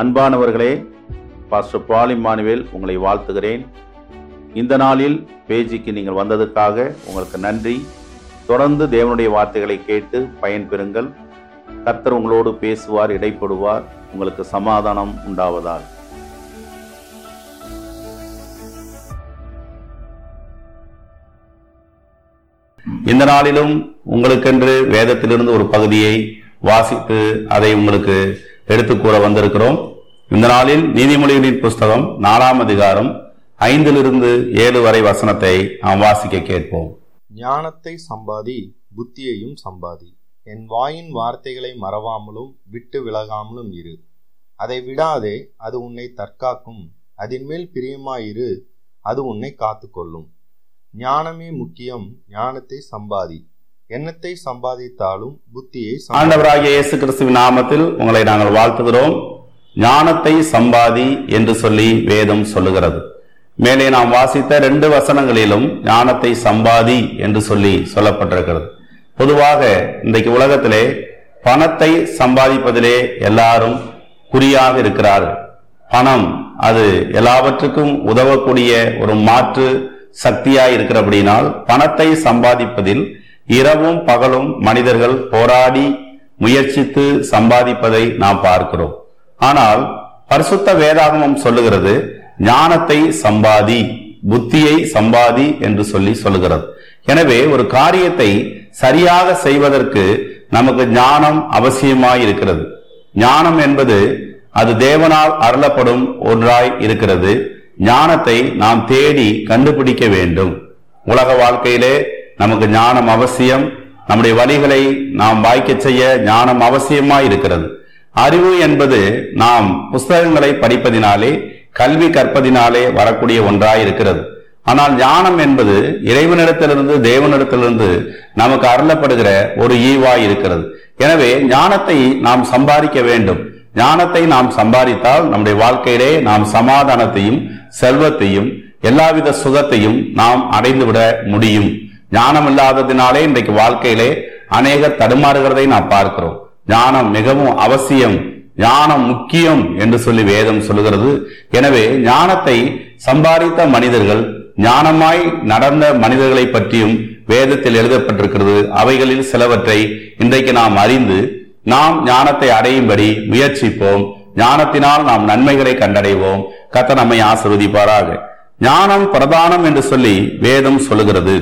அன்பானவர்களே pastor Paul Emmanuel உங்களை வாழ்த்துகிறேன். இந்த நாளில் பேஜிக்கு நீங்கள் வந்ததுக்காக உங்களுக்கு நன்றி. தொடர்ந்து தேவனுடைய வார்த்தைகளை கேட்டு பயன்பெறுங்கள் கர்த்தர் உங்களோடு பேசுவார் இடைப்படுவார். உங்களுக்கு சமாதானம் உண்டாவதால் இந்த நாளிலும் உங்களுக்கென்று வேதத்திலிருந்து ஒரு பகுதியை வாசித்து அதை உங்களுக்கு எடுத்து கூற வந்திருக்கிறோம். இந்த நாளில் நீதிமொழிகளின் புஸ்தகம் நாலாம் அதிகாரம் ஐந்திலிருந்து ஏழு வரை வசனத்தை நாம் வாசிக்க கேட்போம். ஞானத்தை சம்பாதி புத்தியையும் சம்பாதி. என் வாயின் வார்த்தைகளை மறவாமலும் விட்டு விலகாமலும் இரு. அதை விடாதே அது உன்னை தற்காக்கும். அதன் மேல் பிரியமாயிரு அது உன்னை காத்துக்கொள்ளும். ஞானமே முக்கியம் ஞானத்தை சம்பாதி. எண்ணத்தை சம்பாதித்தாலும் புத்தியை ஆண்டவராகிய இயேசு கிறிஸ்துவின் நாமத்தில் உங்களை நாங்கள் வாழ்த்துகிறோம். ஞானத்தை சம்பாதி என்று சொல்லி வேதம் சொல்லுகிறது. மேலே நாம் வாசித்த ரெண்டு வசனங்களிலும் ஞானத்தை சம்பாதி என்று சொல்லி சொல்லப்பட்டிருக்கிறது. பொதுவாக இன்றைக்கு உலகத்திலே பணத்தை சம்பாதிப்பதிலே எல்லாரும் குறியாக இருக்கிறார்கள். பணம் அது எல்லாவற்றுக்கும் உதவக்கூடிய ஒரு மாற்று சக்தியாய் இருக்கிறபடினால் பணத்தை சம்பாதிப்பதில் இரவும் பகலும் மனிதர்கள் போராடி முயற்சித்து சம்பாதிப்பதை நாம் பார்க்கிறோம். ஆனால் பரிசுத்த வேதாகமம் சொல்லுகிறது ஞானத்தை சம்பாதி புத்தியை சம்பாதி என்று சொல்லி சொல்லுகிறது. எனவே ஒரு காரியத்தை சரியாக செய்வதற்கு நமக்கு ஞானம் அவசியமாய் இருக்கிறது. ஞானம் என்பது அது தேவனால் அருளப்படும் ஒன்றாய் இருக்கிறது. ஞானத்தை நாம் தேடி கண்டுபிடிக்க வேண்டும். உலக வாழ்க்கையிலே நமக்கு ஞானம் அவசியம். நம்முடைய வழிகளை நாம் வாய்க்கச் செய்ய ஞானம் அவசியமாய் இருக்கிறது. அறிவு என்பது நாம் புஸ்தகங்களை படிப்பதினாலே கல்வி கற்பதினாலே வரக்கூடிய ஒன்றாய் இருக்கிறது. ஆனால் ஞானம் என்பது இறைவனிடத்திலிருந்து தேவனிடத்திலிருந்து நமக்கு அருளப்படுகிற ஒரு ஈவாய் இருக்கிறது. எனவே ஞானத்தை நாம் சம்பாதிக்க வேண்டும். ஞானத்தை நாம் சம்பாதித்தால் நம்முடைய வாழ்க்கையிலே நாம் சமாதானத்தையும் செல்வத்தையும் எல்லாவித சுகத்தையும் நாம் அடைந்துவிட முடியும். ஞானம் இல்லாததினாலே இன்றைக்கு வாழ்க்கையிலே அநேக தடுமாறுகிறதை நாம் பார்க்கிறோம். ஞானம் மிகவும் அவசியம் ஞானம் முக்கியம் என்று சொல்லி வேதம் சொல்லுகிறது. எனவே ஞானத்தை சம்பாதித்த மனிதர்கள் ஞானமாய் நடந்த மனிதர்களை பற்றியும் வேதத்தில் எழுதப்பட்டிருக்கிறது. அவைகளில் சிலவற்றை இன்றைக்கு நாம் அறிந்து நாம் ஞானத்தை அடையும்படி முயற்சிப்போம். ஞானத்தினால் நாம் நன்மைகளை கண்டடைவோம். கத்த நம்மை ஆசிர்வதிப்பாராக. ஞானம் பிரதானம் என்று சொல்லி வேதம் சொல்லுகிறது.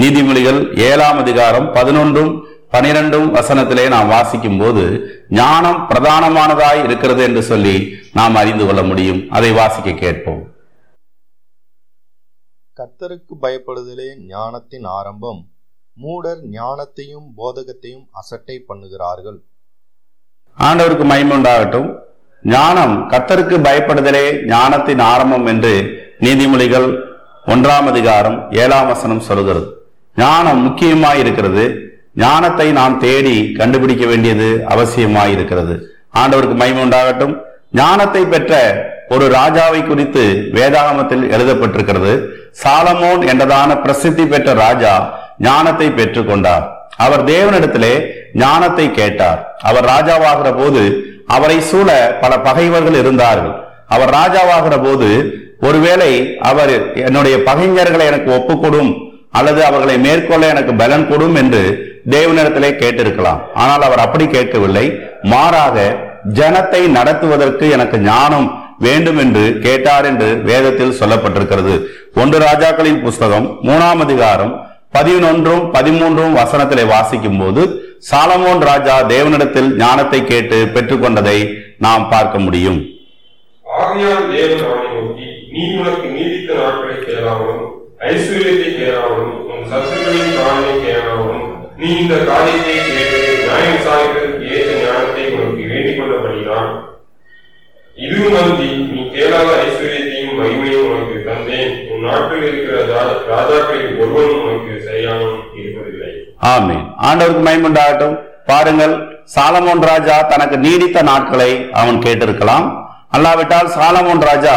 நீதிமொழிகள் ஏழாம் அதிகாரம் பதினொன்றும் பனிரெண்டும் வசனத்திலே நாம் வாசிக்கும் போது ஞானம் பிரதானமானதாய் இருக்கிறது என்று சொல்லி நாம் அறிந்து கொள்ள முடியும். அதை வாசிக்க கேட்போம். கர்த்தருக்கு பயப்படுதலே ஞானத்தின் ஆரம்பம். மூடர் ஞானத்தையும் போதகத்தையும் அசட்டை பண்ணுகிறார்கள். ஆண்டவருக்கு மகிமை உண்டாகட்டும். ஞானம் கத்தருக்கு பயப்படுதலே ஞானத்தின் ஆரம்பம் என்று நீதிமொழிகள் ஒன்றாம் அதிகாரம் ஏழாம் வசனம் சொல்கிறது. ஞானம் முக்கியமாய் இருக்கிறது ஞானத்தை நாம் தேடி கண்டுபிடிக்க வேண்டியது அவசியமாய் இருக்கிறது ஆண்டவருக்கு மகிமை உண்டாகட்டும். ஞானத்தை பெற்ற ஒரு ராஜாவை குறித்து வேதாகமத்தில் எழுதப்பட்டிருக்கிறது. சாலமோன் என்றதான பிரசித்தி பெற்ற ராஜா ஞானத்தை பெற்றுக்கொண்டார். அவர் தேவனிடத்திலே ஞானத்தை கேட்டார். அவர் ராஜாவாகிற போது அவரை சூழ பல பகைவர்கள் இருந்தார்கள். அவர் ராஜாவாகிற போது ஒருவேளை அவர் என்னுடைய பகைஞர்களை எனக்கு ஒப்புக்கொடும் அல்லது அவர்களை மேற்கொள்ள எனக்கு பலன் கொடும் என்று தேவனிடத்திலே கேட்டிருக்கலாம். ஆனால் அவர் அப்படி கேட்கவில்லை. மாறாக ஜனத்தை நடத்துவதற்கு எனக்கு ஞானம் வேண்டும் என்று கேட்டார் என்று வேதத்தில் சொல்லப்பட்டிருக்கிறது. ஒன்று ராஜாக்களின் புஸ்தகம் மூணாம் அதிகாரம் பதினொன்றும் பதிமூன்றும் வசனத்திலே வாசிக்கும் போது சாலமோன் ராஜா தேவனிடத்தில் ஞானத்தை கேட்டு பெற்றுக்கொண்டதை நாம் பார்க்க முடியும். ஆகையால் தேவன் அவனை நோக்கி நீ உனக்கு நீடித்த நாட்களை கேளாமலும் ஐஸ்வர்யத்தை கேளாமலும் உன் சத்துக்களின் காலனை கேளாமலும் நீ இந்த காரியத்தை கேட்டு நியாயம் விசாரிப்பதற்கு ஏற்ற ஞானத்தை உனக்கு வேண்டிக் கொண்டபடிதான் இதுவும் அன்றி நீ கேளாத ஐஸ்வர்யத்தையும் மகிமையும் உனக்கு தந்தேன். உன் நாட்டில் இருக்கிற ரா- ராஜாக்களில் ஒருவனும் உனக்கு சரியானும் இருப்பதில்லை. ஆமே ஆண்டவருக்கு மயமுண்டாகட்டும் பாருங்கள் சாலமோன் ராஜா தனக்கு நீடித்த நாட்களை அவன் கேட்டிருக்கலாம். அல்லாவிட்டால் சாலமோன் ராஜா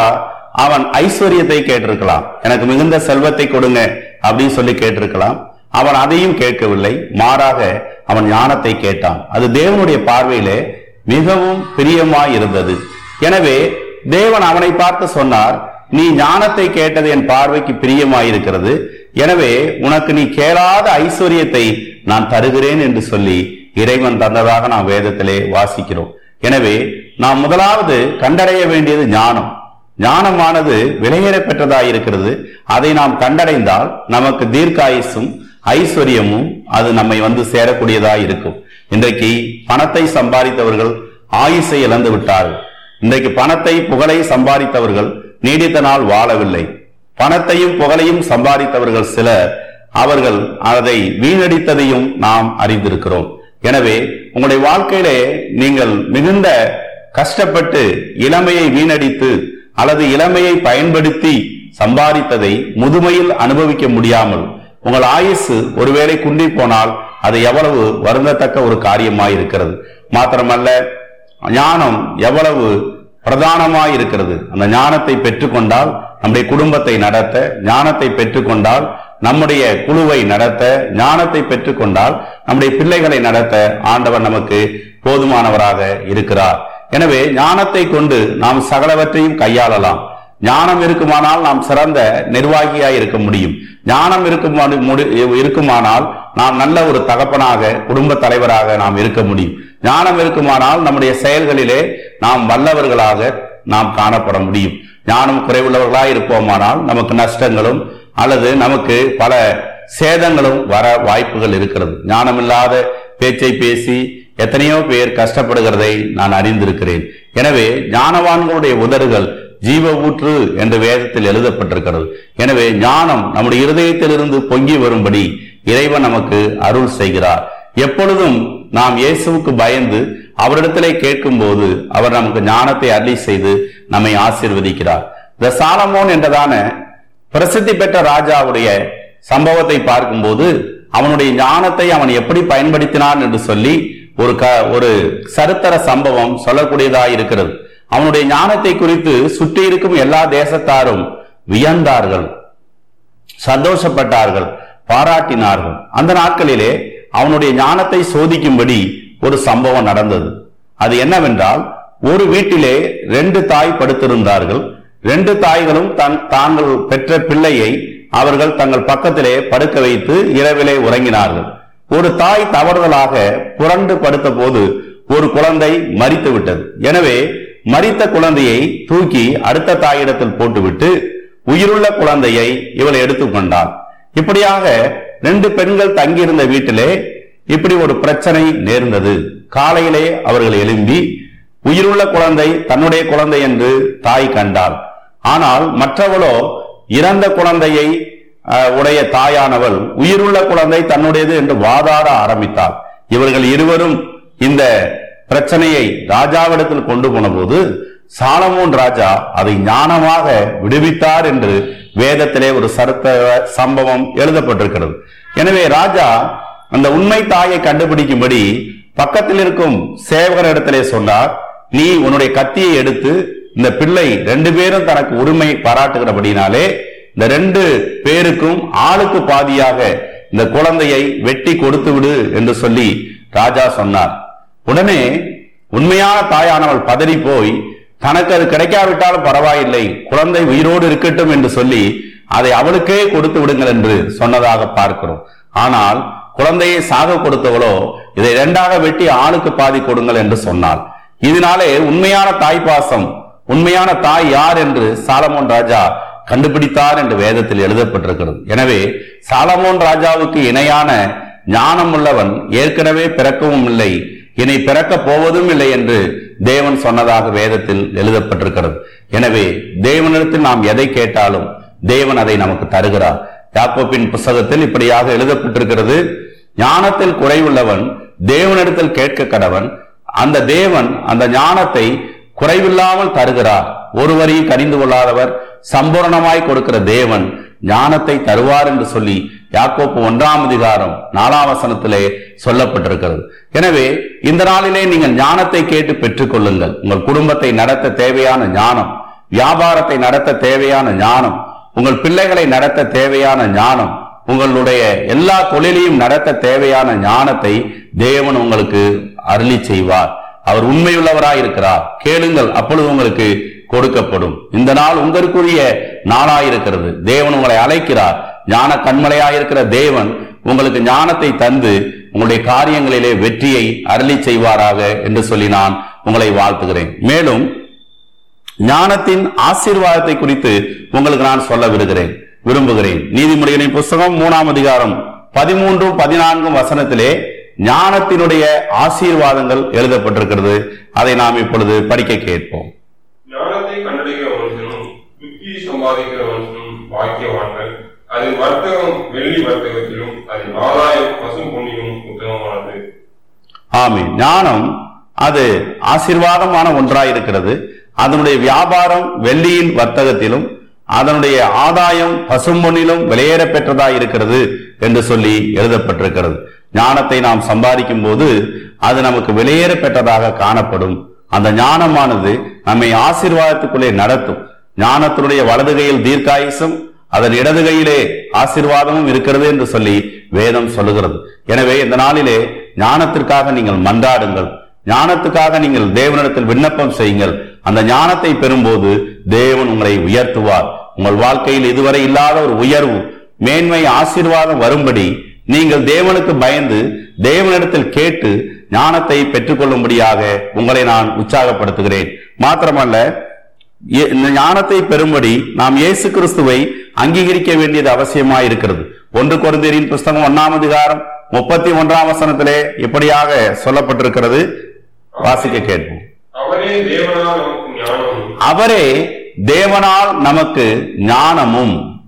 அவன் ஐஸ்வர்யத்தை கேட்டிருக்கலாம். எனக்கு மிகுந்த செல்வத்தை கொடுங்க அப்படின்னு சொல்லி கேட்டிருக்கலாம். அவன் அதையும் கேட்கவில்லை. மாறாக அவன் ஞானத்தை கேட்டான். அது தேவனுடைய பார்வையிலே மிகவும் பிரியமாய் இருந்தது. எனவே தேவன் அவனை பார்த்து சொன்னார் நீ ஞானத்தை கேட்டது என் பார்வைக்கு பிரியமாயிருக்கிறது எனவே உனக்கு நீ கேளாத ஐஸ்வர்யத்தை நான் தருகிறேன் என்று சொல்லி இறைவன் தந்ததாக நாம் வேதத்திலே வாசிக்கிறோம். எனவே நாம் முதலாவது கண்டடைய வேண்டியது ஞானம். ஞானமானது விலையேற பெற்றதாயிருக்கிறது. அதை நாம் கண்டடைந்தால் நமக்கு தீர்க்காயுசும் ஐஸ்வர்யமும் அது நம்மை வந்து சேரக்கூடியதாய் இருக்கும் இன்றைக்கு பணத்தை சம்பாதித்தவர்கள் ஆயுசை இழந்து விட்டார்கள். இன்றைக்கு பணத்தை புகழை சம்பாதித்தவர்கள் நீடித்த நாள் வாழவில்லை. பணத்தையும் புகழையும் சம்பாதித்தவர்கள் சிலர் அவர்கள் அதை வீணடித்ததையும் நாம் அறிந்திருக்கிறோம். எனவே உங்களுடைய வாழ்க்கையிலே நீங்கள் மிகுந்த கஷ்டப்பட்டு இளமையை வீணடித்து அல்லது இளமையை பயன்படுத்தி சம்பாதித்ததை முதுமையில் அனுபவிக்க முடியாமல் உங்கள் ஆயுசு ஒருவேளை குன்றி போனால் அது எவ்வளவு வருந்தத்தக்க ஒரு காரியமாய் இருக்கிறது மாத்திரமல்ல ஞானம் எவ்வளவு பிரதானமாய் இருக்கிறது அந்த ஞானத்தை பெற்றுக்கொண்டால் நம்முடைய குடும்பத்தை நடத்த ஞானத்தை பெற்றுக்கொண்டால் நம்முடைய குழுவை நடத்த ஞானத்தை பெற்றுக்கொண்டால் நம்முடைய பிள்ளைகளை நடத்த ஆண்டவர் நமக்கு போதுமானவராக இருக்கிறார். எனவே ஞானத்தை கொண்டு நாம் சகலவற்றையும் கையாளலாம். ஞானம் இருக்குமானால் நாம் சிறந்த நிர்வாகியாய் இருக்க முடியும். ஞானம் இருக்குமா முடி- இருக்குமானால் நாம் நல்ல ஒரு தகப்பனாக குடும்ப தலைவராக நாம் இருக்க முடியும். ஞானம் இருக்குமானால் நம்முடைய செயல்களிலே நாம் வல்லவர்களாக நாம் காணப்பட முடியும். ஞானம் குறைவுள்ளவர்களாக இருப்போமானால் நமக்கு நஷ்டங்களும் அல்லது நமக்கு பல சேதங்களும் வர வாய்ப்புகள் இருக்கிறது. ஞானமில்லாத பேச்சை பேசி எத்தனையோ பேர் கஷ்டப்படுகிறதை நான் அறிந்திருக்கிறேன். எனவே ஞானவான்களுடைய உதடுகள் ஜீவ ஊற்று என்ற வேதத்தில் எழுதப்பட்டிருக்கிறது. எனவே ஞானம் நம்முடைய இருதயத்திலிருந்து பொங்கி வரும்படி இறைவன் நமக்கு அருள் செய்கிறார். எப்பொழுதும் நாம் இயேசுவுக்கு பயந்து அவரிடத்திலே கேட்கும் போது அவர் நமக்கு ஞானத்தை அருளி செய்து நம்மை ஆசீர்வதிக்கிறார். இந்த சாலமோன் என்றதான பிரசித்தி பெற்ற ராஜாவுடைய சம்பவத்தை பார்க்கும்போது அவனுடைய ஞானத்தை அவன் எப்படி பயன்படுத்தினான் என்று சொல்லி ஒரு க ஒரு சரித்தர சம்பவம் சொல்லக்கூடியதாக இருக்கிறது. அவனுடைய ஞானத்தை குறித்து சுற்றி இருக்கும் எல்லா தேசத்தாரும் வியந்தார்கள். சந்தோஷப்பட்டார்கள். பாராட்டினார்கள். அந்த நாட்களிலே அவனுடைய ஞானத்தை சோதிக்கும்படி ஒரு சம்பவம் நடந்தது. அது என்னவென்றால் ஒரு வீட்டிலே ரெண்டு தாய் படுத்திருந்தார்கள். ரெண்டு தாய்களும் தன் தாங்கள் பெற்ற பிள்ளையை அவர்கள் தங்கள் பக்கத்திலே படுக்க வைத்து இரவிலே உறங்கினார்கள். ஒரு தாய் தவறுதலாக புரண்டு படுத்த போது ஒரு குழந்தை மறித்து விட்டது எனவே மறித்த குழந்தையை தூக்கி அடுத்த தாயிடத்தில் போட்டுவிட்டு உயிருள்ள குழந்தையை இவள் எடுத்துக்கொண்டாள் இப்படியாக ரெண்டு பெண்கள் தங்கியிருந்த வீட்டிலே இப்படி ஒரு பிரச்சனை நேர்ந்தது. காலையிலே அவர்கள் எழும்பி உயிருள்ள குழந்தை தன்னுடைய குழந்தை என்று தாய் கண்டாள். ஆனால் மற்றவளோ இறந்த குழந்தையை உடைய தாயானவள் உயிருள்ள குழந்தை தன்னுடையது என்று வாதாட ஆரம்பித்தாள். இவர்கள் இருவரும் இந்த பிரச்சனையை ராஜாவிடத்தில் கொண்டு போன போது சாலமோன் ராஜா அதை ஞானமாக விடுவித்தார் என்று வேதத்திலே ஒரு சருத்த சம்பவம் எழுதப்பட்டிருக்கிறது. எனவே ராஜா அந்த உண்மை தாயை கண்டுபிடிக்கும்படி பக்கத்தில் இருக்கும் சேவகரிடத்திலே சொன்னார் நீ உன்னுடைய கத்தியை எடுத்து இந்த பிள்ளை ரெண்டு பேரும் தனக்கு உரிமை பாராட்டுகிறபடினாலே இந்த ரெண்டு பேருக்கும் ஆளுக்கு பாதியாக இந்த குழந்தையை வெட்டி கொடுத்து விடு என்று சொல்லி ராஜா சொன்னார். உடனே உண்மையான தாயானவள் பதறி போய் தனக்கு அது கிடைக்காவிட்டாலும் பரவாயில்லை குழந்தை உயிரோடு இருக்கட்டும் என்று சொல்லி அதை அவளுக்கே கொடுத்து விடுங்கள் என்று சொன்னதாக பார்க்கிறோம். ஆனால் குழந்தையை சாக கொடுத்தவளோ இதை இரண்டாக வெட்டி ஆளுக்கு பாதி கொடுங்கள் என்று சொன்னாள். இதனாலே உண்மையான தாய் பாசம் உண்மையான தாய் யார் என்று சாலமோன் ராஜா கண்டுபிடித்தார் என்று வேதத்தில் எழுதப்பட்டிருக்கிறது. எனவே சாலமோன் ராஜாவுக்கு இணையான ஞானம் உள்ளவன் ஏற்கனவே பிறக்கவும் இல்லை. இனி பிறக்கப் போவதும் இல்லை என்று தேவன் சொன்னதாக வேதத்தில் எழுதப்பட்டிருக்கிறது. எனவே தேவனிடத்தில் நாம் எதை கேட்டாலும் தேவன் அதை நமக்கு தருகிறார். யாக்கோப்பின் புஸ்தகத்தில் இப்படியாக எழுதப்பட்டிருக்கிறது. ஞானத்தில் குறைவுள்ளவன் தேவனிடத்தில் கேட்க கடவன் அந்த தேவன் அந்த ஞானத்தை குறைவில்லாமல் தருகிறார். ஒருவரையும் கனிந்து கொள்ளாதவர் சம்பூரணமாய் கொடுக்கிற தேவன் ஞானத்தை தருவார் என்று சொல்லி யாக்கோப்பு ஒன்றாம் அதிகாரம் நாலாம் வசனத்திலே சொல்லப்பட்டிருக்கிறது. எனவே இந்த நாளிலே நீங்கள் ஞானத்தை கேட்டு பெற்றுக்கொள்ளுங்கள். உங்கள் குடும்பத்தை நடத்த தேவையான ஞானம் வியாபாரத்தை நடத்த தேவையான ஞானம் உங்கள் பிள்ளைகளை நடத்த தேவையான ஞானம் உங்களுடைய எல்லா தொழிலையும் நடத்த தேவையான ஞானத்தை தேவன் உங்களுக்கு அருளி செய்வார். அவர் உண்மையுள்ளவராய் இருக்கிறார் கேளுங்கள் அப்பொழுது உங்களுக்கு கொடுக்கப்படும். இந்த நாள் உங்களுக்குரிய நாளாயிருக்கிறது தேவன் உங்களை அழைக்கிறார். ஞான கண்மலையாயிருக்கிற தேவன் உங்களுக்கு ஞானத்தை தந்து உங்களுடைய காரியங்களிலே வெற்றியை அருளி செய்வாராக என்று சொல்லி நான் உங்களை வாழ்த்துகிறேன். மேலும் ஞானத்தின் ஆசீர்வாதத்தை குறித்து உங்களுக்கு நான் சொல்ல விருகிறேன் விரும்புகிறேன். நீதிமொழிகளின் புஸ்தகம் மூணாம் அதிகாரம் பதிமூன்றும் பதினான்கும் வசனத்திலே ஞானத்தினுடைய ஆசீர்வாதங்கள் எழுதப்பட்டிருக்கிறது. அதை நாம் இப்பொழுது படிக்க கேட்போம். புத்தியை பாக்கியவான்கள். அதன் வர்த்தகம் வெள்ளி வர்த்தகத்திலும் அதன் ஆதாயம் பசும் பொன்னிலும் உத்தமமானது. ஆமே ஞானம் அது ஆசீர்வாதமான ஒன்றாயிருக்கிறது. அதனுடைய வியாபாரம் வெள்ளியின் வர்த்தகத்திலும் அதனுடைய ஆதாயம் பசும்பொன்னிலும் வெளியேற பெற்றதா இருக்கிறது என்று சொல்லி எழுதப்பட்டிருக்கிறது. ஞானத்தை நாம் சம்பாதிக்கும் போது அது நமக்கு வெளியேற பெற்றதாக காணப்படும். அந்த ஞானமானது நம்மை ஆசீர்வாதத்துக்குள்ளே நடத்தும். ஞானத்தினுடைய வலது கையில் தீர்க்காயுசும் அதன் இடது கையிலே ஆசீர்வாதமும் இருக்கிறது என்று சொல்லி வேதம் சொல்லுகிறது. எனவே இந்த நாளிலே ஞானத்திற்காக நீங்கள் மன்றாடுங்கள். ஞானத்துக்காக நீங்கள் தேவனிடத்தில் விண்ணப்பம் செய்யுங்கள். அந்த ஞானத்தை பெறும்போது தேவன் உங்களை உயர்த்துவார். உங்கள் வாழ்க்கையில் இதுவரை இல்லாத ஒரு உயர்வு மேன்மை ஆசீர்வாதம் வரும்படி நீங்கள் தேவனுக்கு பயந்து தேவனிடத்தில் கேட்டு ஞானத்தை பெற்றுக்கொள்ளும்படியாக உங்களை நான் உற்சாகப்படுத்துகிறேன். மாத்திரமல்ல ஞானத்தை பெறும்படி நாம் இயேசு கிறிஸ்துவை அங்கீகரிக்க வேண்டியது அவசியமாய் இருக்கிறது ஒன்று கொரிந்தியரின் புஸ்தகம் ஒன்னாம் அதிகாரம் முப்பத்தி ஒன்றாம் வசனத்திலே இப்படியாக சொல்லப்பட்டிருக்கிறது. வாசிக்க கேட்போம். அவரே தேவனால் நமக்கு ஞானமும்.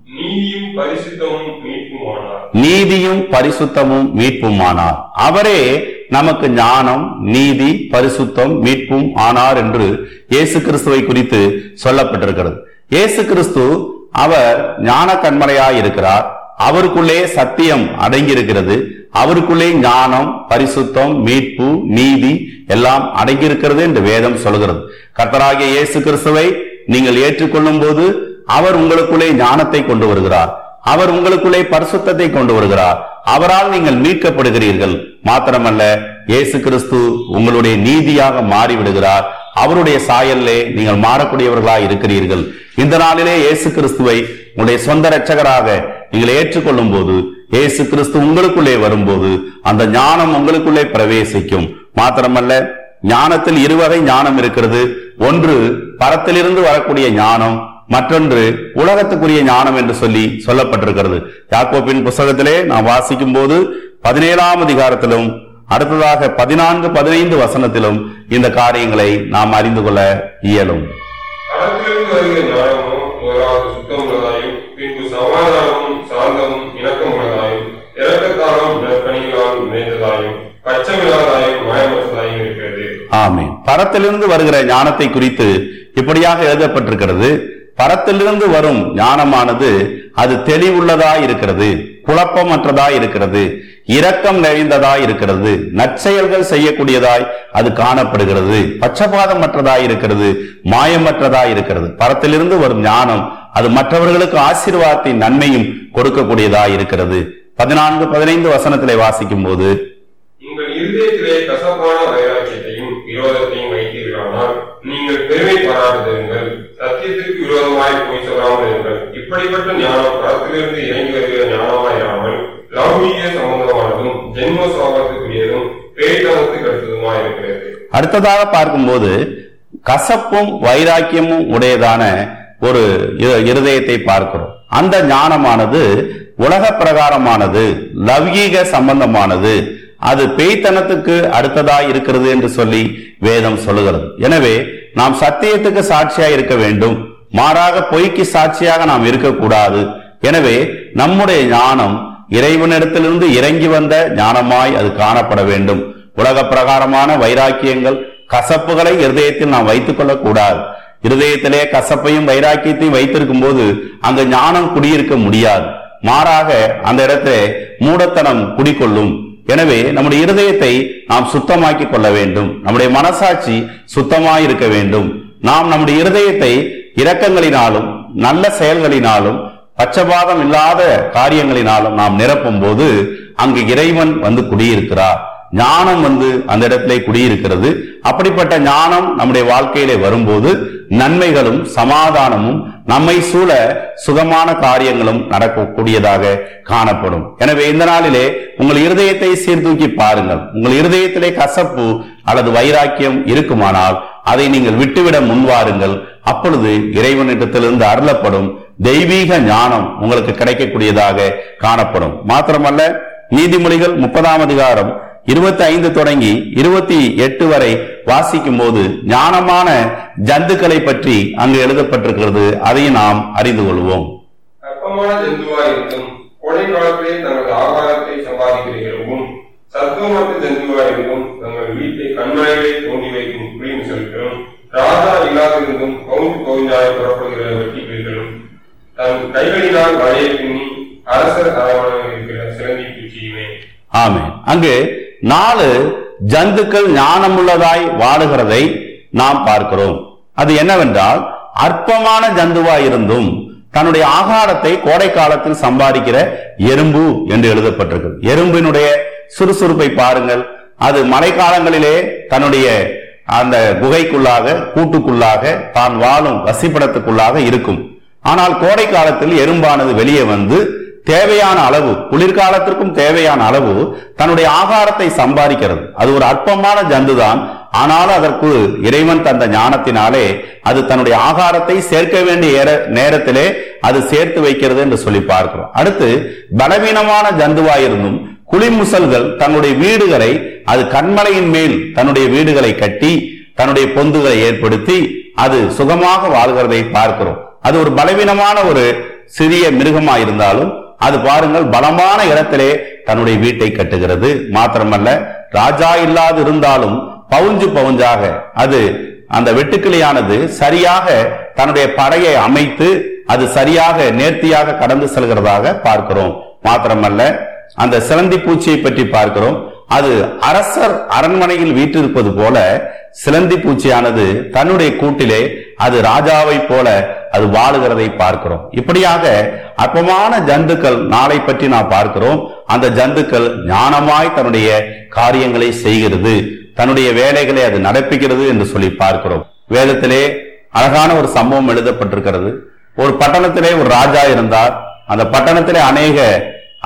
நீதியும் பரிசுத்தமும் மீட்புமானார். அவரே நமக்கு ஞானம் நீதி பரிசுத்தம் மீட்பும் ஆனார் என்று இயேசு கிறிஸ்துவை குறித்து சொல்லப்பட்டிருக்கிறது. இயேசு கிறிஸ்து அவர் ஞான கண்மலையாய் இருக்கிறார். அவருக்குள்ளே சத்தியம் அடங்கியிருக்கிறது. அவருக்குள்ளே ஞானம் பரிசுத்தம் மீட்பு நீதி எல்லாம் அடங்கியிருக்கிறது என்று வேதம் சொல்கிறது. கர்த்தராகிய இயேசு கிறிஸ்துவை நீங்கள் ஏற்றுக்கொள்ளும் போது அவர் உங்களுக்குள்ளே ஞானத்தை கொண்டு வருகிறார். அவர் உங்களுக்குள்ளே பரிசுத்தத்தை கொண்டு வருகிறார். அவரால் நீங்கள் மீட்கப்படுகிறீர்கள். மாத்திரமல்ல இயேசு கிறிஸ்து உங்களுடைய நீதியாக மாறிவிடுகிறார். அவருடைய சாயல்லே நீங்கள் மாறக்கூடியவர்களா இருக்கிறீர்கள். இந்த நாளிலே இயேசு கிறிஸ்துவை உங்களுடைய சொந்த இரட்சகராக நீங்கள் ஏற்றுக்கொள்ளும் போது இயேசு கிறிஸ்து உங்களுக்குள்ளே வரும்போது அந்த ஞானம் உங்களுக்குள்ளே பிரவேசிக்கும். மாத்திரமல்ல ஞானத்தில் இருவகை ஞானம் இருக்கிறது. ஒன்று பரத்திலிருந்து வரக்கூடிய ஞானம் மற்றொன்று உலகத்துக்குரிய ஞானம் என்று சொல்லி சொல்லப்பட்டிருக்கிறது. யாக்கோப்பின் புஸ்தகத்திலே நாம் வாசிக்கும் போது பதினேழாம் அதிகாரத்திலும் அடுத்ததாக பதினான்கு பதினைந்து வசனத்திலும் இந்த காரியங்களை நாம் அறிந்து கொள்ள இயலும். ஆமென். பரத்திலிருந்து வருகிற ஞானத்தை குறித்து இப்படியாக எழுதப்பட்டிருக்கிறது. பரத்திலிருந்து வரும் ஞானமானது அது தெளிவுள்ளதா இருக்கிறது குழப்பமற்றதா இருக்கிறது இரக்கம் நிறைந்ததாய் இருக்கிறது நற்செயல்கள் செய்யக்கூடியதாய் அது காணப்படுகிறது பட்சபாதமற்றதா இருக்கிறது மாயமற்றதாய் இருக்கிறது பரத்திலிருந்து வரும் ஞானம் அது மற்றவர்களுக்கு ஆசீர்வாதத்தின் நன்மையும் கொடுக்கக்கூடியதாய் இருக்கிறது பதினான்கு பதினைந்து வசனத்திலே வாசிக்கும் போது உங்கள் இருதயத்திலே கசப்பான வைராக்கியத்தையும் விரோதத்தையும் வைத்தீர்களானால் நீங்கள் பெருமை பாராட்டுங்கள் சத்தியத்திற்கு விரோதமாய் போய் சொல்லாமல் இப்படிப்பட்ட ஞானம் பரத்திலிருந்து இறங்கி வருகிற ஞானமாயிராமல் லௌகீக சம்பந்தமானதும் ஜென்ம சோகத்துக்குரியதும் பேய்தனத்துக்கு அடுத்ததுமாய் இருக்கிறது. அடுத்ததாக பார்க்கும்போது கசப்பும் வைராக்கியமும் உடையதான ஒரு இருதயத்தை பார்க்கிறோம். அந்த ஞானமானது உலக பிரகாரமானது லௌகீக சம்பந்தமானது. அது பேய்த்தனத்துக்கு அடுத்ததாய் இருக்கிறது என்று சொல்லி வேதம் சொல்லுகிறது. எனவே நாம் சத்தியத்துக்கு சாட்சியாக இருக்க வேண்டும். மாறாக பொய்க்கு சாட்சியாக நாம் இருக்கக்கூடாது. எனவே நம்முடைய ஞானம் இறைவனிடத்திலிருந்து இறங்கி வந்த ஞானமாய் அது காணப்பட வேண்டும். உலக பிரகாரமான வைராக்கியங்கள் கசப்புகளை இருதயத்தில் நாம் வைத்துக் கொள்ளக்கூடாது. இருதயத்திலே கசப்பையும் வைராக்கியத்தையும் வைத்திருக்கும் போது அங்கு ஞானம் குடியிருக்க முடியாது. மாறாக அந்த இடத்துல மூடத்தனம் குடிக்கொள்ளும். எனவே நம்முடைய இருதயத்தை நாம் சுத்தமாக்கி கொள்ள வேண்டும். நம்முடைய மனசாட்சி சுத்தமாயிருக்க வேண்டும். நாம் நம்முடைய இருதயத்தை இரக்கங்களினாலும் நல்ல செயல்களினாலும் பச்சபாதம் இல்லாத காரியங்களினாலும் நாம் நிரப்பும் போது அங்கு இறைவன் வந்து குடியிருக்கிறார். ஞானம் வந்து அந்த இடத்திலே குடியிருக்கிறது. அப்படிப்பட்ட ஞானம் நம்முடைய வாழ்க்கையிலே வரும்போது நன்மைகளும் சமாதானமும் நம்மை சூழ சுகமான காரியங்களும் நடக்கக்கூடியதாக காணப்படும். எனவே இந்த நாளிலே உங்கள் இருதயத்தை சீர்தூக்கி பாருங்கள். உங்கள் இருதயத்திலே கசப்பு அல்லது வைராக்கியம் இருக்குமானால் அதை நீங்கள் விட்டுவிட முன்வாருங்கள். அப்பொழுது இறைவனிடத்திலிருந்து அருளப்படும் தெய்வீக ஞானம் உங்களுக்கு கிடைக்கக்கூடியதாக காணப்படும். மாத்திரமல்ல நீதிமொழிகள் முப்பதாம் அதிகாரம் இருபத்தி ஐந்து தொடங்கி இருபத்தி எட்டு வரை வாசிக்கும் போது ஞானமான ஜந்துக்களை பற்றி அங்கு எழுதப்பட்டிருக்கிறது. அதை நாம் அறிந்து கொள்வோம். தங்கள் சத்துவமற்ற தங்கள் வீட்டை கண்மலைகளை தோண்டி வைக்கும் குளியும் சொல்கிறோம் நான் வலையை பின்னி அரசர் அரவணையில் இருக்கிற சிறந்தி பூச்சியுமே. ஆமென். அங்கு நாலு ஜந்துக்கள் ஞானமுள்ளதாய் வாடுகிறதை நாம் பார்க்கிறோம். அது என்னவென்றால் அற்பமான ஜந்துவாய் இருந்தும் தன்னுடைய ஆகாரத்தை கோடை காலத்தில் சம்பாதிக்கிற எறும்பு என்று எழுதப்பட்டிருக்கு எறும்பினுடைய சுறுசுறுப்பை பாருங்கள். அது மழைக்காலங்களிலே தன்னுடைய அந்த குகைக்குள்ளாக கூட்டுக்குள்ளாக தான் வாழும் வசிப்பிடத்துக்குள்ளாக இருக்கும். ஆனால் கோடை காலத்தில் எறும்பானது வெளியே வந்து தேவையான அளவு குளிர்காலத்திற்கும் தேவையான அளவு தன்னுடைய ஆகாரத்தை சம்பாதிக்கிறது. அது ஒரு அற்பமான ஜந்துதான். ஆனாலும் அதற்கு இறைவன் தந்த ஞானத்தினாலே அது தன்னுடைய ஆகாரத்தை சேர்க்க வேண்டிய நேரத்திலே அது சேர்த்து வைக்கிறது என்று சொல்லி பார்க்கிறோம். அடுத்து பலவீனமான ஜந்துவாயிருந்தும் குளிமுசல்கள் தன்னுடைய வீடுகளை அது கண்மலையின் மேல் தன்னுடைய வீடுகளை கட்டி தன்னுடைய பொந்துகளை ஏற்படுத்தி அது சுகமாக வாழ்கிறதை பார்க்கிறோம். அது ஒரு பலவீனமான ஒரு சிறிய மிருகமா இருந்தாலும் அது பாருங்கள் பலமான இடத்திலே தன்னுடைய வீட்டை கட்டுகிறது. மாத்திரமல்ல ராஜா இல்லாது இருந்தாலும் பவுஞ்சு பவுஞ்சாக அது அந்த வெட்டுக்கிளியானது சரியாக தன்னுடைய படையை அமைத்து அது சரியாக நேர்த்தியாக கடந்து செல்கிறதாக பார்க்கிறோம். மாத்திரமல்ல அந்த சிலந்தி பூச்சியை பற்றி பார்க்கிறோம். அது அரசர் அரண்மனையில் வீற்றிருப்பது போல சிலந்தி பூச்சியானது தன்னுடைய கூட்டிலே அது ராஜாவை போல அது வாழுகிறதை பார்க்கிறோம். இப்படியாக அற்பமான ஜந்துக்கள் நாளை பற்றி நாம் பார்க்கிறோம். அந்த ஜந்துக்கள் ஞானமாய் தன்னுடைய காரியங்களை செய்கிறது. தன்னுடைய வேலைகளை அது நடப்பிக்கிறது என்று சொல்லி பார்க்கிறோம். வேதத்திலே அழகான ஒரு சம்பவம் எழுதப்பட்டிருக்கிறது. ஒரு பட்டணத்திலே ஒரு ராஜா இருந்தார். அந்த பட்டணத்திலே அநேக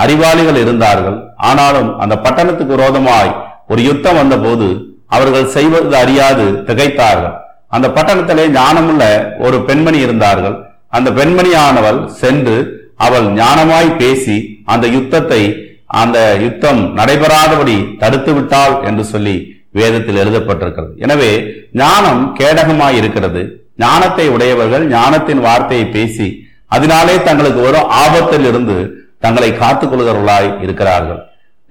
அறிவாளிகள் இருந்தார்கள். ஆனாலும் அந்த பட்டணத்துக்கு விரோதமாய் ஒரு யுத்தம் வந்தபோது அவர்கள் செய்வது அறியாது திகைத்தார்கள். அந்த பட்டணத்திலே ஞானமுள்ள ஒரு பெண்மணி இருந்தார்கள். அந்த பெண்மணியானவள் சென்று அவள் ஞானமாய் பேசி அந்த யுத்தத்தை அந்த யுத்தம் நடைபெறாதபடி தடுத்து விட்டாள் என்று சொல்லி வேதத்தில் எழுதப்பட்டிருக்கிறது. எனவே ஞானம் கேடகமாய் இருக்கிறது. ஞானத்தை உடையவர்கள் ஞானத்தின் வார்த்தையை பேசி அதனாலே தங்களுக்கு வரும் ஆபத்தில் இருந்து தங்களை காத்துக் கொள்கிறவர்களாய் இருக்கிறார்கள்.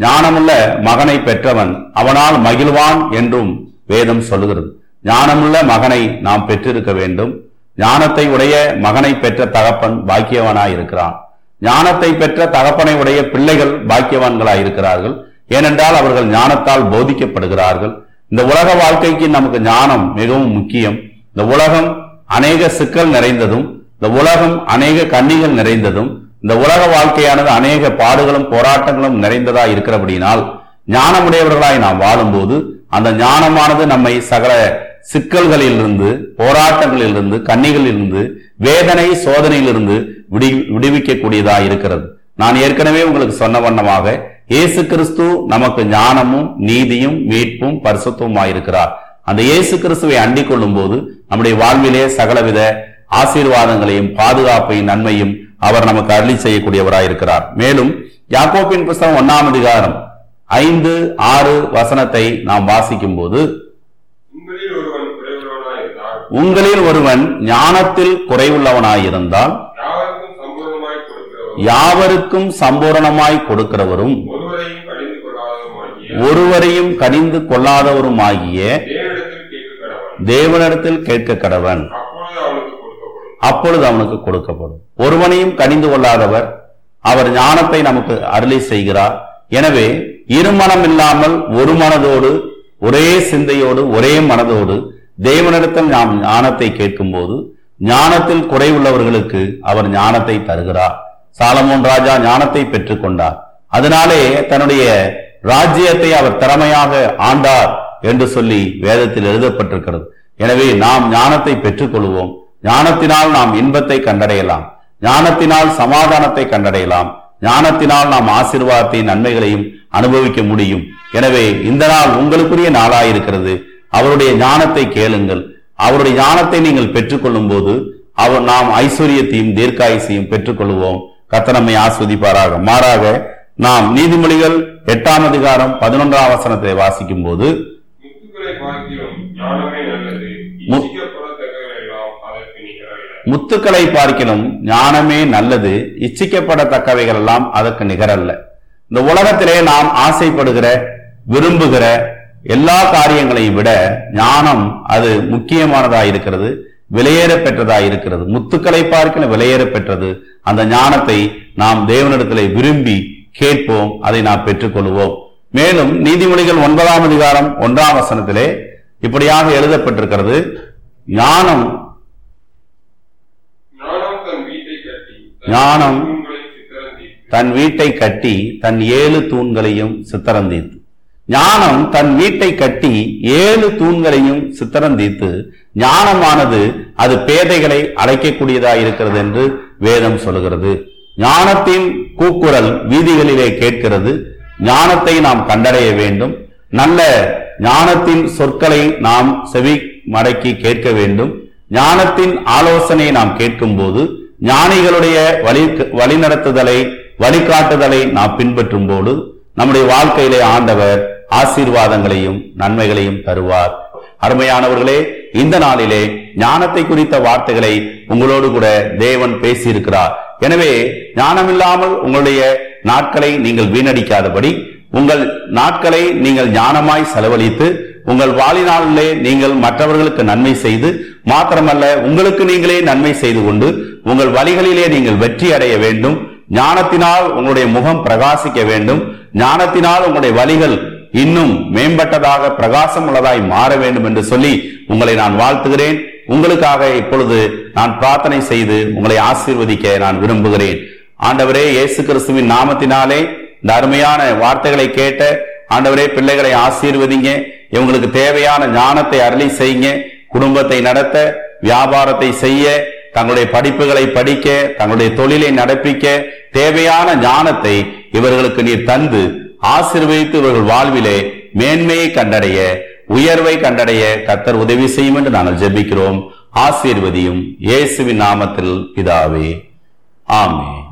ஞானமுள்ள மகனை பெற்றவன் அவனால் மகிழ்வான் என்றும் வேதம் சொல்லுகிறது. ஞானமுள்ள மகனை நாம் பெற்றிருக்க வேண்டும். ஞானத்தை உடைய மகனை பெற்ற தகப்பன் பாக்கியவனாய் இருக்கிறான். ஞானத்தை பெற்ற தகப்பனை உடைய பிள்ளைகள் பாக்கியவான்களாய் இருக்கிறார்கள். ஏனென்றால் அவர்கள் ஞானத்தால் போதிக்கப்படுகிறார்கள். இந்த உலக வாழ்க்கைக்கு நமக்கு ஞானம் மிகவும் முக்கியம். இந்த உலகம் அநேக சிக்கல் நிறைந்ததும் இந்த உலகம் அநேக கன்னிகள் நிறைந்ததும் இந்த உலக வாழ்க்கையானது அநேக பாடுகளும் போராட்டங்களும் நிறைந்ததா இருக்கிறபடினால் ஞானமுடையவர்களாய் நாம் வாழும்போது அந்த ஞானமானது நம்மை சகல சிக்கல்களிலிருந்து போராட்டங்களிலிருந்து கன்னிகளிலிருந்து வேதனை சோதனையிலிருந்து விடி விடுவிக்கக்கூடியதா இருக்கிறது. நான் ஏற்கனவே உங்களுக்கு சொன்ன வண்ணமாக இயேசு கிறிஸ்து நமக்கு ஞானமும் நீதியும் மீட்பும் பரிசுத்தவுமாயிருக்கிறார் அந்த இயேசு கிறிஸ்துவை அண்டிக் கொள்ளும் போது நம்முடைய வாழ்விலே சகலவித ஆசீர்வாதங்களையும் பாதுகாப்பையும் நன்மையும் அவர் நமக்கு அருளி செய்யக்கூடியவராயிருக்கிறார். மேலும் யாக்கோப்பின் புஸ்தகம் ஒன்னாம் அதிகாரம் ஐந்து ஆறு வசனத்தை நாம் வாசிக்கும் போது உங்களில் ஒருவன் குறைவுள்ளவனாய் இருந்தால் உங்களில் ஒருவன் ஞானத்தில் குறைவுள்ளவனாயிருந்தால் யாவருக்கும் சம்பூர்ணமாய் கொடுக்கிறவரும் ஒருவரையும் கடிந்து கொள்ளாதவருமாகிய தேவனிடத்தில் கேட்க கடவன் அப்பொழுது அவனுக்கு கொடுக்கப்படும். ஒருவனையும் கடிந்து கொள்ளாதவர் அவர் ஞானத்தை நமக்கு அருளி செய்கிறார். எனவே இருமனம் இல்லாமல் ஒரு மனதோடு ஒரே சிந்தையோடு ஒரே மனதோடு தேவனிடத்தில் நாம் ஞானத்தை கேட்கும்போது ஞானத்தில் குறைவுள்ளவர்களுக்கு அவர் ஞானத்தை தருகிறார். சாலமோன் ராஜா ஞானத்தை பெற்றுக்கொண்டார். அதனாலே தன்னுடைய ராஜ்யத்தை அவர் திறமையாக ஆண்டார் என்று சொல்லி வேதத்தில் எழுதப்பட்டிருக்கிறது. எனவே நாம் ஞானத்தை பெற்றுக்கொள்வோம். ஞானத்தினால் நாம் இன்பத்தை கண்டடையலாம். ஞானத்தினால் சமாதானத்தை கண்டடையலாம். ஞானத்தினால் நாம் ஆசீர்வாதத்தையும் நன்மைகளையும் அனுபவிக்க முடியும். எனவே இந்த நாள் உங்களுக்குரிய நாளாயிருக்கிறது. அவருடைய ஞானத்தை கேளுங்கள். அவருடைய ஞானத்தை நீங்கள் பெற்றுக்கொள்ளும் போது அவர் நாம் ஐஸ்வர்யத்தையும் தீர்க்காயுசையும் பெற்றுக்கொள்வோம். கர்த்தர் நம்மை ஆஸ்வதிப்பாராக. மாறாக நாம் நீதிமொழிகள் எட்டாம் அதிகாரம் பதினொன்றாம் வசனத்தை வாசிக்கும் போது முத்துக்களை பார்க்கிலும் ஞானமே நல்லது. மு- இச்சிக்கப்படத்தக்கவைகள் எல்லாம் அதற்கு நிகரல்ல முத்துக்களை பார்க்கிலும் ஞானமே நல்லது. இச்சிக்கப்படத்தக்கவைகள் எல்லாம் அதற்கு நிகரல்ல. இந்த உலகத்திலே நாம் ஆசைப்படுகிற விரும்புகிற எல்லா காரியங்களையும் விட ஞானம் அது முக்கியமானதாக இருக்கிறது விலையேற பெற்றதாக இருக்கிறது. முத்துக்களை பார்க்கிலும் விலையேற பெற்றது. அந்த ஞானத்தை நாம் தேவனிடத்தில் விரும்பி கேட்போம் அதை நாம் பெற்றுக்கொள்வோம். மேலும் நீதிமொழிகள் ஒன்பதாம் அதிகாரம் ஒன்றாம் வசனத்திலே இப்படியாக எழுதப்பட்டிருக்கிறது. ஞானம் ஞானம் தன் வீட்டை கட்டி தன் ஏழு தூண்களையும் சித்தரந்தீர். ஞானம் தன் வீட்டை கட்டி ஏழு தூண்களையும் சித்தரந்தீத்து ஞானமானது அது பேதைகளை அழைக்கக்கூடியதாக இருக்கிறது என்று வேதம் சொல்கிறது ஞானத்தின் கூக்குரல் வீதிகளிலே கேட்கிறது. ஞானத்தை நாம் கண்டடைய வேண்டும். நல்ல ஞானத்தின் சொற்களை நாம் செவி மடக்கி கேட்க வேண்டும். ஞானத்தின் ஆலோசனை நாம் கேட்கும் போது ஞானிகளுடைய வழி வழிநடத்துதலை வழிகாட்டுதலை நாம் பின்பற்றும் போது நம்முடைய வாழ்க்கையிலே ஆண்டவர் ஆசீர்வாதங்களையும் நன்மைகளையும் தருவார். அருமையானவர்களே இந்த நாளிலே ஞானத்தை குறித்த வார்த்தைகளை உங்களோடு கூட தேவன் பேசியிருக்கிறார். எனவே ஞானம் இல்லாமல் உங்களுடைய நாட்களை நீங்கள் வீணடிக்காதபடி உங்கள் நாட்களை நீங்கள் ஞானமாய் செலவழித்து உங்கள் வாழினாலே நீங்கள் மற்றவர்களுக்கு நன்மை செய்து மாத்திரமல்ல உங்களுக்கு நீங்களே நன்மை செய்து கொண்டு உங்கள் வழிகளிலே நீங்கள் வெற்றி அடைய வேண்டும். ஞானத்தினால் உங்களுடைய முகம் பிரகாசிக்க வேண்டும். ஞானத்தினால் உங்களுடைய வழிகள் இன்னும் மேம்பட்டதாக பிரகாசம் உள்ளதாய் மாற வேண்டும் என்று சொல்லி உங்களை நான் வாழ்த்துகிறேன். உங்களுக்காக இப்பொழுது நான் பிரார்த்தனை செய்து உங்களை ஆசீர்வதிக்க நான் விரும்புகிறேன். ஆண்டவரே இயேசு கிறிஸ்துவின் நாமத்தினாலே இந்த அருமையான வார்த்தைகளை கேட்ட ஆண்டவரே பிள்ளைகளை ஆசீர்வதிங்க. இவங்களுக்கு தேவையான ஞானத்தை அருளி செய்யுங்க. குடும்பத்தை நடத்த வியாபாரத்தை செய்ய தங்களுடைய படிப்புகளை படிக்க தங்களுடைய தொழிலை நடப்பிக்க தேவையான ஞானத்தை இவர்களுக்கு நீர் தந்து ஆசிர்வதித்து இவர்கள் வாழ்விலே மேன்மையை கண்டடைய உயர்வை கண்டடைய கத்தர் உதவி செய்யும் என்று நாங்கள் ஜெபிக்கிறோம். ஆசீர்வதியும் இயேசுவின் நாமத்தில் இதாவே ஆமே